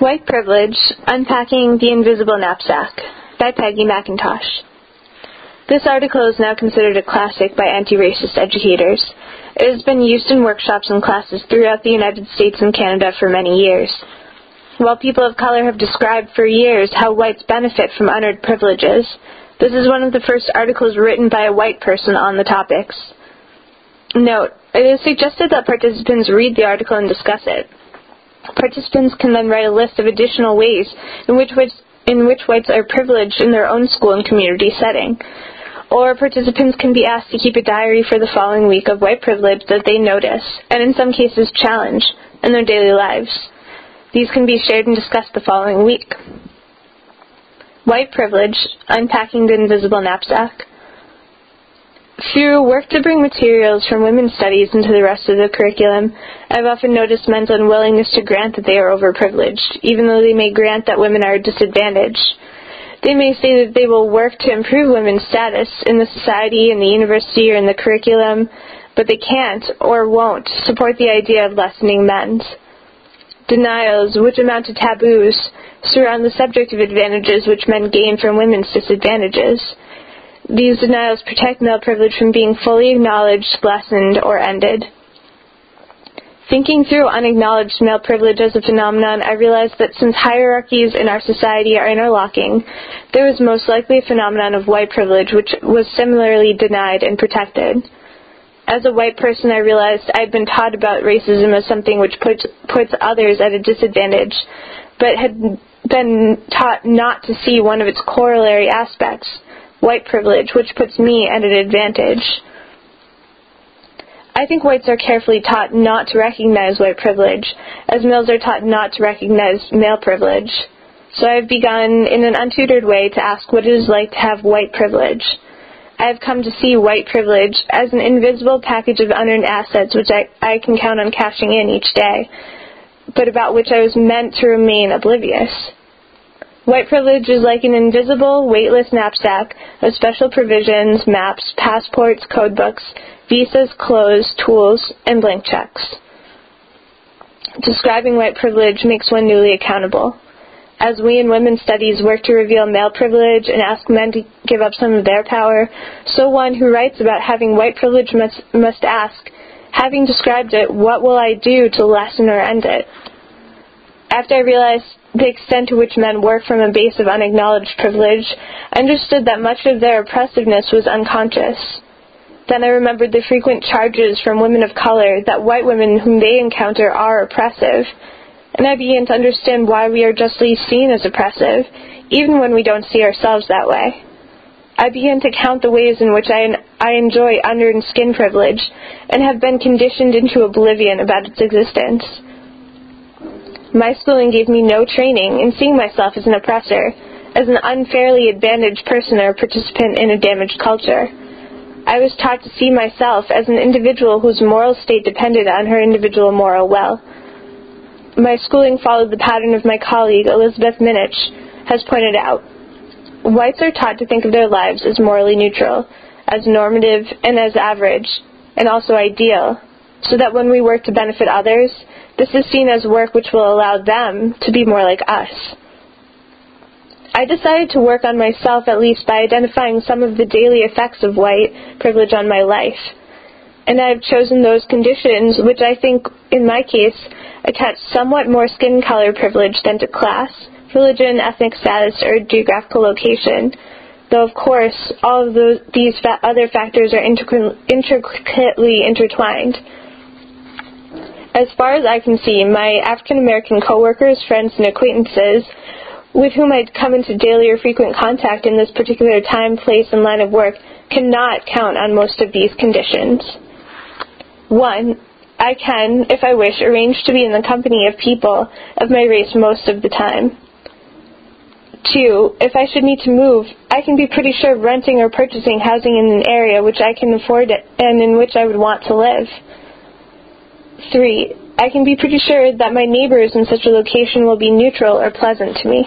White Privilege Unpacking the Invisible Knapsack by Peggy McIntosh. This article is now considered a classic by anti racist educators. It has been used in workshops and classes throughout the United States and Canada for many years. While people of color have described for years how whites benefit from unearned privileges, this is one of the first articles written by a white person on the topics. Note, it is suggested that participants read the article and discuss it. Participants can then write a list of additional ways in which, which, in which whites are privileged in their own school and community setting. Or participants can be asked to keep a diary for the following week of white privilege that they notice, and in some cases challenge, in their daily lives. These can be shared and discussed the following week. White privilege, unpacking the invisible knapsack. Through work to bring materials from women's studies into the rest of the curriculum, I've often noticed men's unwillingness to grant that they are overprivileged, even though they may grant that women are disadvantaged. They may say that they will work to improve women's status in the society, in the university, or in the curriculum, but they can't or won't support the idea of lessening men's. Denials, which amount to taboos, surround the subject of advantages which men gain from women's disadvantages. These denials protect male privilege from being fully acknowledged, lessened, or ended. Thinking through unacknowledged male privilege as a phenomenon, I realized that since hierarchies in our society are interlocking, there was most likely a phenomenon of white privilege which was similarly denied and protected. As a white person, I realized I had been taught about racism as something which puts, puts others at a disadvantage, but had been taught not to see one of its corollary aspects white privilege, which puts me at an advantage. I think whites are carefully taught not to recognize white privilege, as males are taught not to recognize male privilege. So I have begun, in an untutored way, to ask what it is like to have white privilege. I have come to see white privilege as an invisible package of unearned assets which I, I can count on cashing in each day, but about which I was meant to remain oblivious. White privilege is like an invisible, weightless knapsack of special provisions, maps, passports, codebooks, visas, clothes, tools, and blank checks. Describing white privilege makes one newly accountable. As we in women's studies work to reveal male privilege and ask men to give up some of their power, so one who writes about having white privilege must, must ask, having described it, what will I do to lessen or end it? After I realized the extent to which men work from a base of unacknowledged privilege, I understood that much of their oppressiveness was unconscious. Then I remembered the frequent charges from women of color that white women whom they encounter are oppressive, and I began to understand why we are justly seen as oppressive, even when we don't see ourselves that way. I began to count the ways in which I, I enjoy unearned skin privilege and have been conditioned into oblivion about its existence. My schooling gave me no training in seeing myself as an oppressor, as an unfairly advantaged person or participant in a damaged culture. I was taught to see myself as an individual whose moral state depended on her individual moral well. My schooling followed the pattern of my colleague, Elizabeth Minnich, has pointed out. Whites are taught to think of their lives as morally neutral, as normative and as average, and also ideal, so that when we work to benefit others, this is seen as work which will allow them to be more like us. I decided to work on myself at least by identifying some of the daily effects of white privilege on my life. And I have chosen those conditions which I think, in my case, attach somewhat more skin color privilege than to class, religion, ethnic status, or geographical location. Though, of course, all of those, these fa- other factors are intricately intertwined. As far as I can see, my African American coworkers, friends, and acquaintances with whom I'd come into daily or frequent contact in this particular time, place, and line of work cannot count on most of these conditions. One, I can, if I wish, arrange to be in the company of people of my race most of the time. Two, if I should need to move, I can be pretty sure of renting or purchasing housing in an area which I can afford and in which I would want to live. Three, I can be pretty sure that my neighbors in such a location will be neutral or pleasant to me.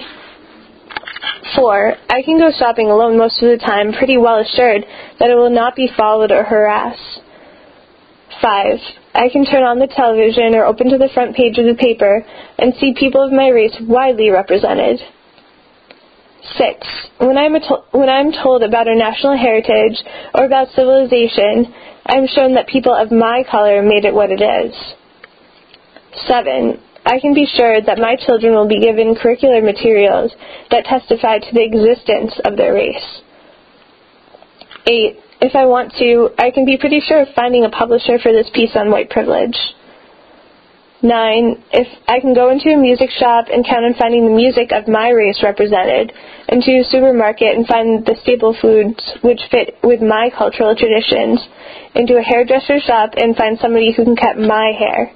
Four, I can go shopping alone most of the time, pretty well assured that I will not be followed or harassed. Five, I can turn on the television or open to the front page of the paper and see people of my race widely represented. 6. When I'm, to- when I'm told about our national heritage or about civilization, I am shown that people of my color made it what it is. 7. I can be sure that my children will be given curricular materials that testify to the existence of their race. 8. If I want to, I can be pretty sure of finding a publisher for this piece on white privilege. 9. If I can go into a music shop and count on finding the music of my race represented, into a supermarket and find the staple foods which fit with my cultural traditions, into a hairdresser shop and find somebody who can cut my hair.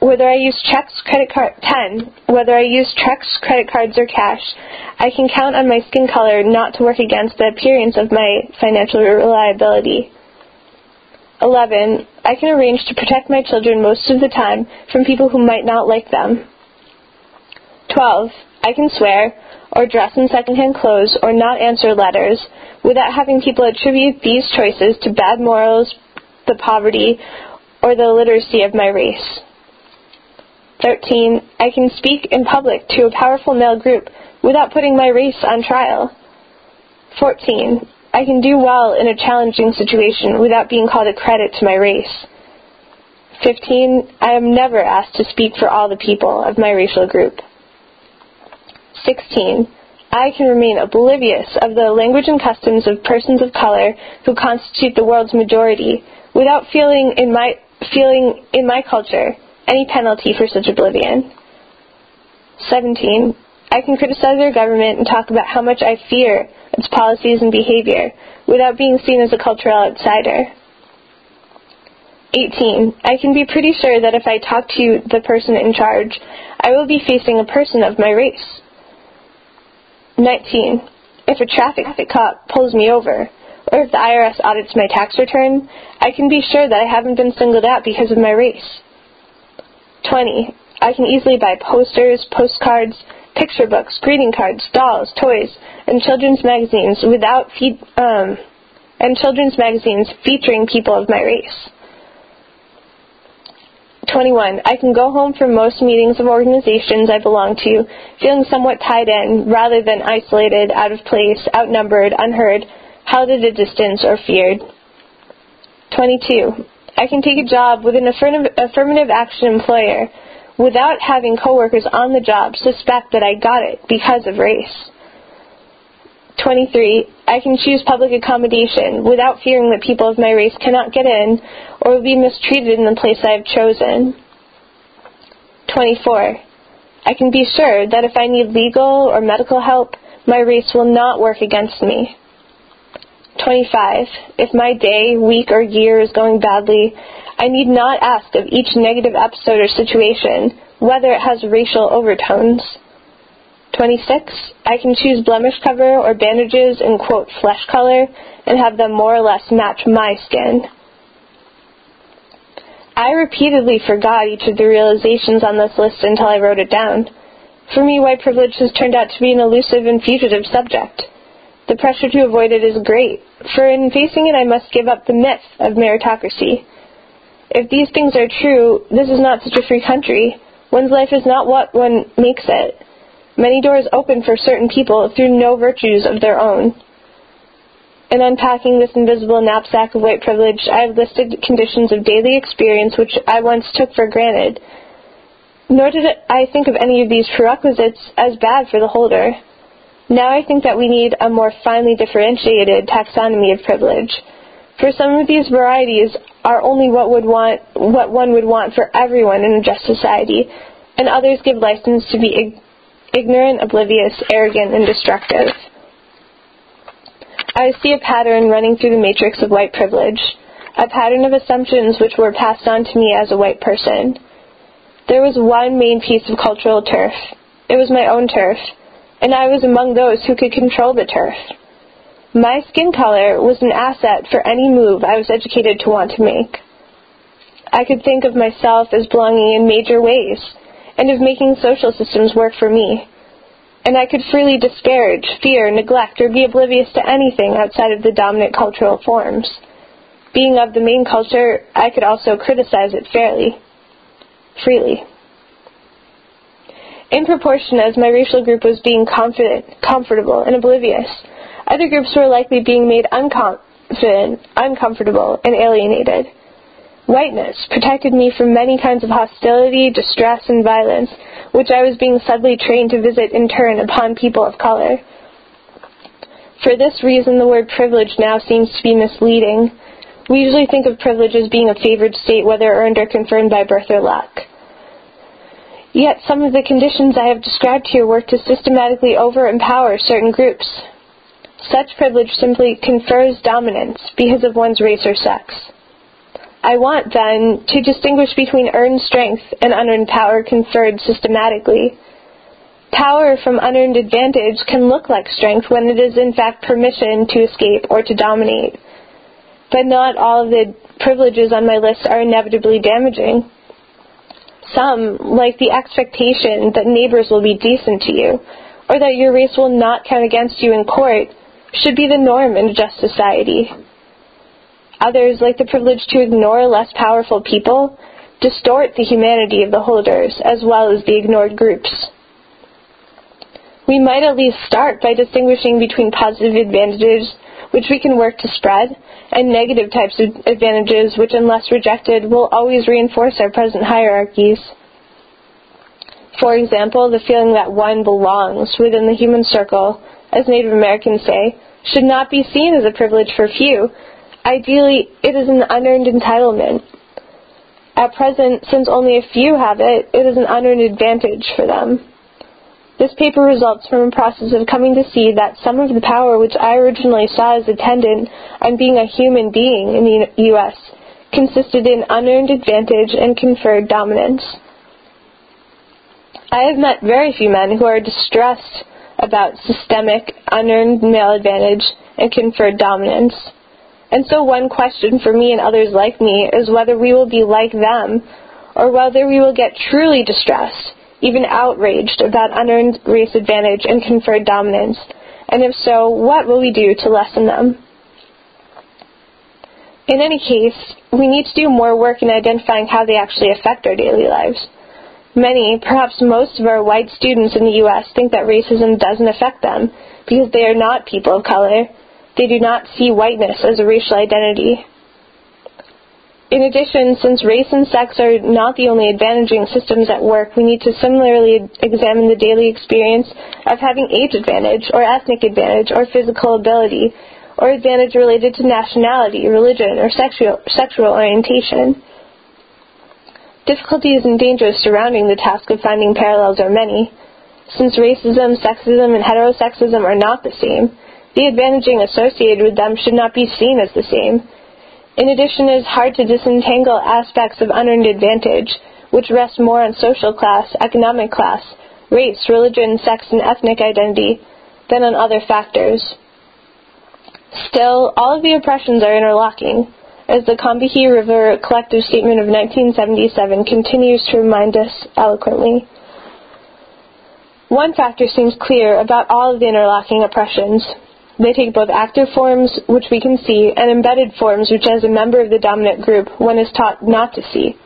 Whether I use checks, credit card, 10. Whether I use checks, credit cards, or cash, I can count on my skin color not to work against the appearance of my financial reliability. 11. I can arrange to protect my children most of the time from people who might not like them. 12. I can swear, or dress in secondhand clothes, or not answer letters, without having people attribute these choices to bad morals, the poverty, or the illiteracy of my race. 13. I can speak in public to a powerful male group without putting my race on trial. 14. I can do well in a challenging situation without being called a credit to my race. 15. I am never asked to speak for all the people of my racial group. 16. I can remain oblivious of the language and customs of persons of color who constitute the world's majority without feeling in my feeling in my culture any penalty for such oblivion. 17. I can criticize our government and talk about how much I fear its policies and behavior without being seen as a cultural outsider. 18. I can be pretty sure that if I talk to the person in charge, I will be facing a person of my race. 19. If a traffic cop pulls me over, or if the IRS audits my tax return, I can be sure that I haven't been singled out because of my race. 20. I can easily buy posters, postcards, picture books, greeting cards, dolls, toys, and children's magazines without feed, um, and children's magazines featuring people of my race. 21. I can go home from most meetings of organizations I belong to feeling somewhat tied in rather than isolated, out of place, outnumbered, unheard, held at a distance, or feared. 22. I can take a job with an affirmative action employer without having coworkers on the job suspect that I got it because of race. 23. I can choose public accommodation without fearing that people of my race cannot get in or will be mistreated in the place I have chosen. 24. I can be sure that if I need legal or medical help, my race will not work against me. 25. If my day, week, or year is going badly, I need not ask of each negative episode or situation whether it has racial overtones. 26. I can choose blemish cover or bandages in quote flesh color and have them more or less match my skin. I repeatedly forgot each of the realizations on this list until I wrote it down. For me, white privilege has turned out to be an elusive and fugitive subject. The pressure to avoid it is great, for in facing it I must give up the myth of meritocracy. If these things are true, this is not such a free country. One's life is not what one makes it. Many doors open for certain people through no virtues of their own. In unpacking this invisible knapsack of white privilege, I have listed conditions of daily experience which I once took for granted. Nor did I think of any of these prerequisites as bad for the holder. Now I think that we need a more finely differentiated taxonomy of privilege. For some of these varieties are only what would want what one would want for everyone in a just society, and others give license to be ig- ignorant, oblivious, arrogant, and destructive. I see a pattern running through the matrix of white privilege, a pattern of assumptions which were passed on to me as a white person. There was one main piece of cultural turf. It was my own turf, and I was among those who could control the turf. My skin color was an asset for any move I was educated to want to make. I could think of myself as belonging in major ways, and of making social systems work for me. And I could freely disparage, fear, neglect, or be oblivious to anything outside of the dominant cultural forms. being of the main culture, I could also criticize it fairly, freely. In proportion as my racial group was being confident, comfortable, and oblivious, other groups were likely being made unconfident, uncomfortable, and alienated. Whiteness protected me from many kinds of hostility, distress, and violence, which I was being subtly trained to visit in turn upon people of color. For this reason, the word privilege now seems to be misleading. We usually think of privilege as being a favored state, whether earned or confirmed by birth or luck. Yet some of the conditions I have described here work to systematically over-empower certain groups. Such privilege simply confers dominance because of one's race or sex. I want, then, to distinguish between earned strength and unearned power conferred systematically. Power from unearned advantage can look like strength when it is in fact permission to escape or to dominate. But not all of the privileges on my list are inevitably damaging. Some, like the expectation that neighbors will be decent to you, or that your race will not count against you in court, should be the norm in a just society. Others, like the privilege to ignore less powerful people, distort the humanity of the holders as well as the ignored groups. We might at least start by distinguishing between positive advantages, which we can work to spread, and negative types of advantages, which, unless rejected, will always reinforce our present hierarchies. For example, the feeling that one belongs within the human circle, as Native Americans say, should not be seen as a privilege for few. Ideally, it is an unearned entitlement. At present, since only a few have it, it is an unearned advantage for them. This paper results from a process of coming to see that some of the power which I originally saw as attendant on being a human being in the U.S. consisted in unearned advantage and conferred dominance. I have met very few men who are distressed about systemic, unearned male advantage and conferred dominance. And so one question for me and others like me is whether we will be like them or whether we will get truly distressed even outraged about unearned race advantage and conferred dominance? And if so, what will we do to lessen them? In any case, we need to do more work in identifying how they actually affect our daily lives. Many, perhaps most of our white students in the U.S. think that racism doesn't affect them because they are not people of color. They do not see whiteness as a racial identity. In addition, since race and sex are not the only advantaging systems at work, we need to similarly examine the daily experience of having age advantage, or ethnic advantage, or physical ability, or advantage related to nationality, religion, or sexual, sexual orientation. Difficulties and dangers surrounding the task of finding parallels are many. Since racism, sexism, and heterosexism are not the same, the advantaging associated with them should not be seen as the same in addition, it is hard to disentangle aspects of unearned advantage, which rest more on social class, economic class, race, religion, sex, and ethnic identity, than on other factors. Still, all of the oppressions are interlocking, as the Combahee River Collective Statement of 1977 continues to remind us eloquently. One factor seems clear about all of the interlocking oppressions they take both active forms, which we can see, and embedded forms, which as a member of the dominant group, one is taught not to see.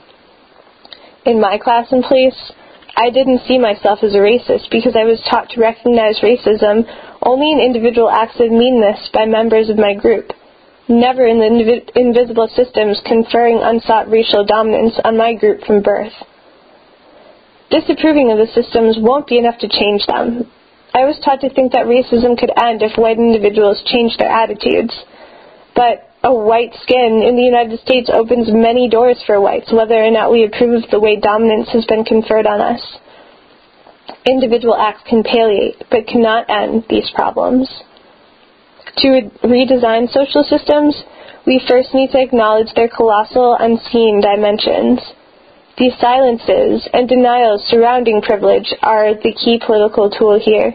In my class and place, I didn't see myself as a racist because I was taught to recognize racism only in individual acts of meanness by members of my group, never in the invi- invisible systems conferring unsought racial dominance on my group from birth. Disapproving of the systems won't be enough to change them. I was taught to think that racism could end if white individuals changed their attitudes. But a white skin in the United States opens many doors for whites, whether or not we approve of the way dominance has been conferred on us. Individual acts can palliate, but cannot end these problems. To redesign social systems, we first need to acknowledge their colossal unseen dimensions. These silences and denials surrounding privilege are the key political tool here.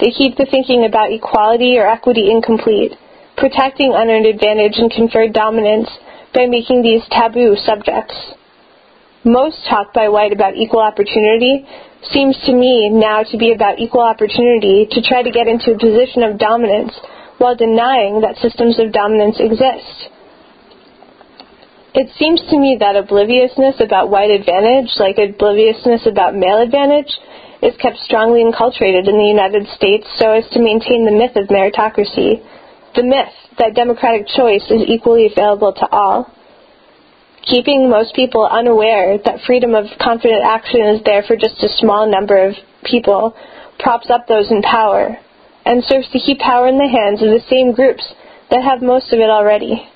They keep the thinking about equality or equity incomplete, protecting unearned advantage and conferred dominance by making these taboo subjects. Most talk by white about equal opportunity seems to me now to be about equal opportunity to try to get into a position of dominance while denying that systems of dominance exist. It seems to me that obliviousness about white advantage, like obliviousness about male advantage, is kept strongly inculturated in the United States so as to maintain the myth of meritocracy, the myth that democratic choice is equally available to all. Keeping most people unaware that freedom of confident action is there for just a small number of people props up those in power and serves to keep power in the hands of the same groups that have most of it already.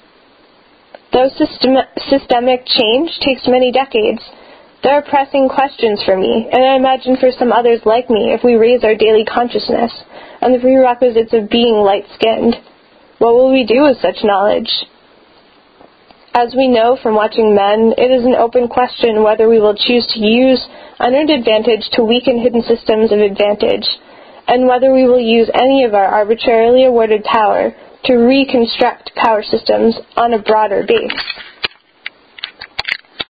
Though system- systemic change takes many decades, there are pressing questions for me, and I imagine for some others like me if we raise our daily consciousness on the prerequisites of being light skinned. What will we do with such knowledge? As we know from watching men, it is an open question whether we will choose to use unearned advantage to weaken hidden systems of advantage, and whether we will use any of our arbitrarily awarded power to reconstruct power systems on a broader base.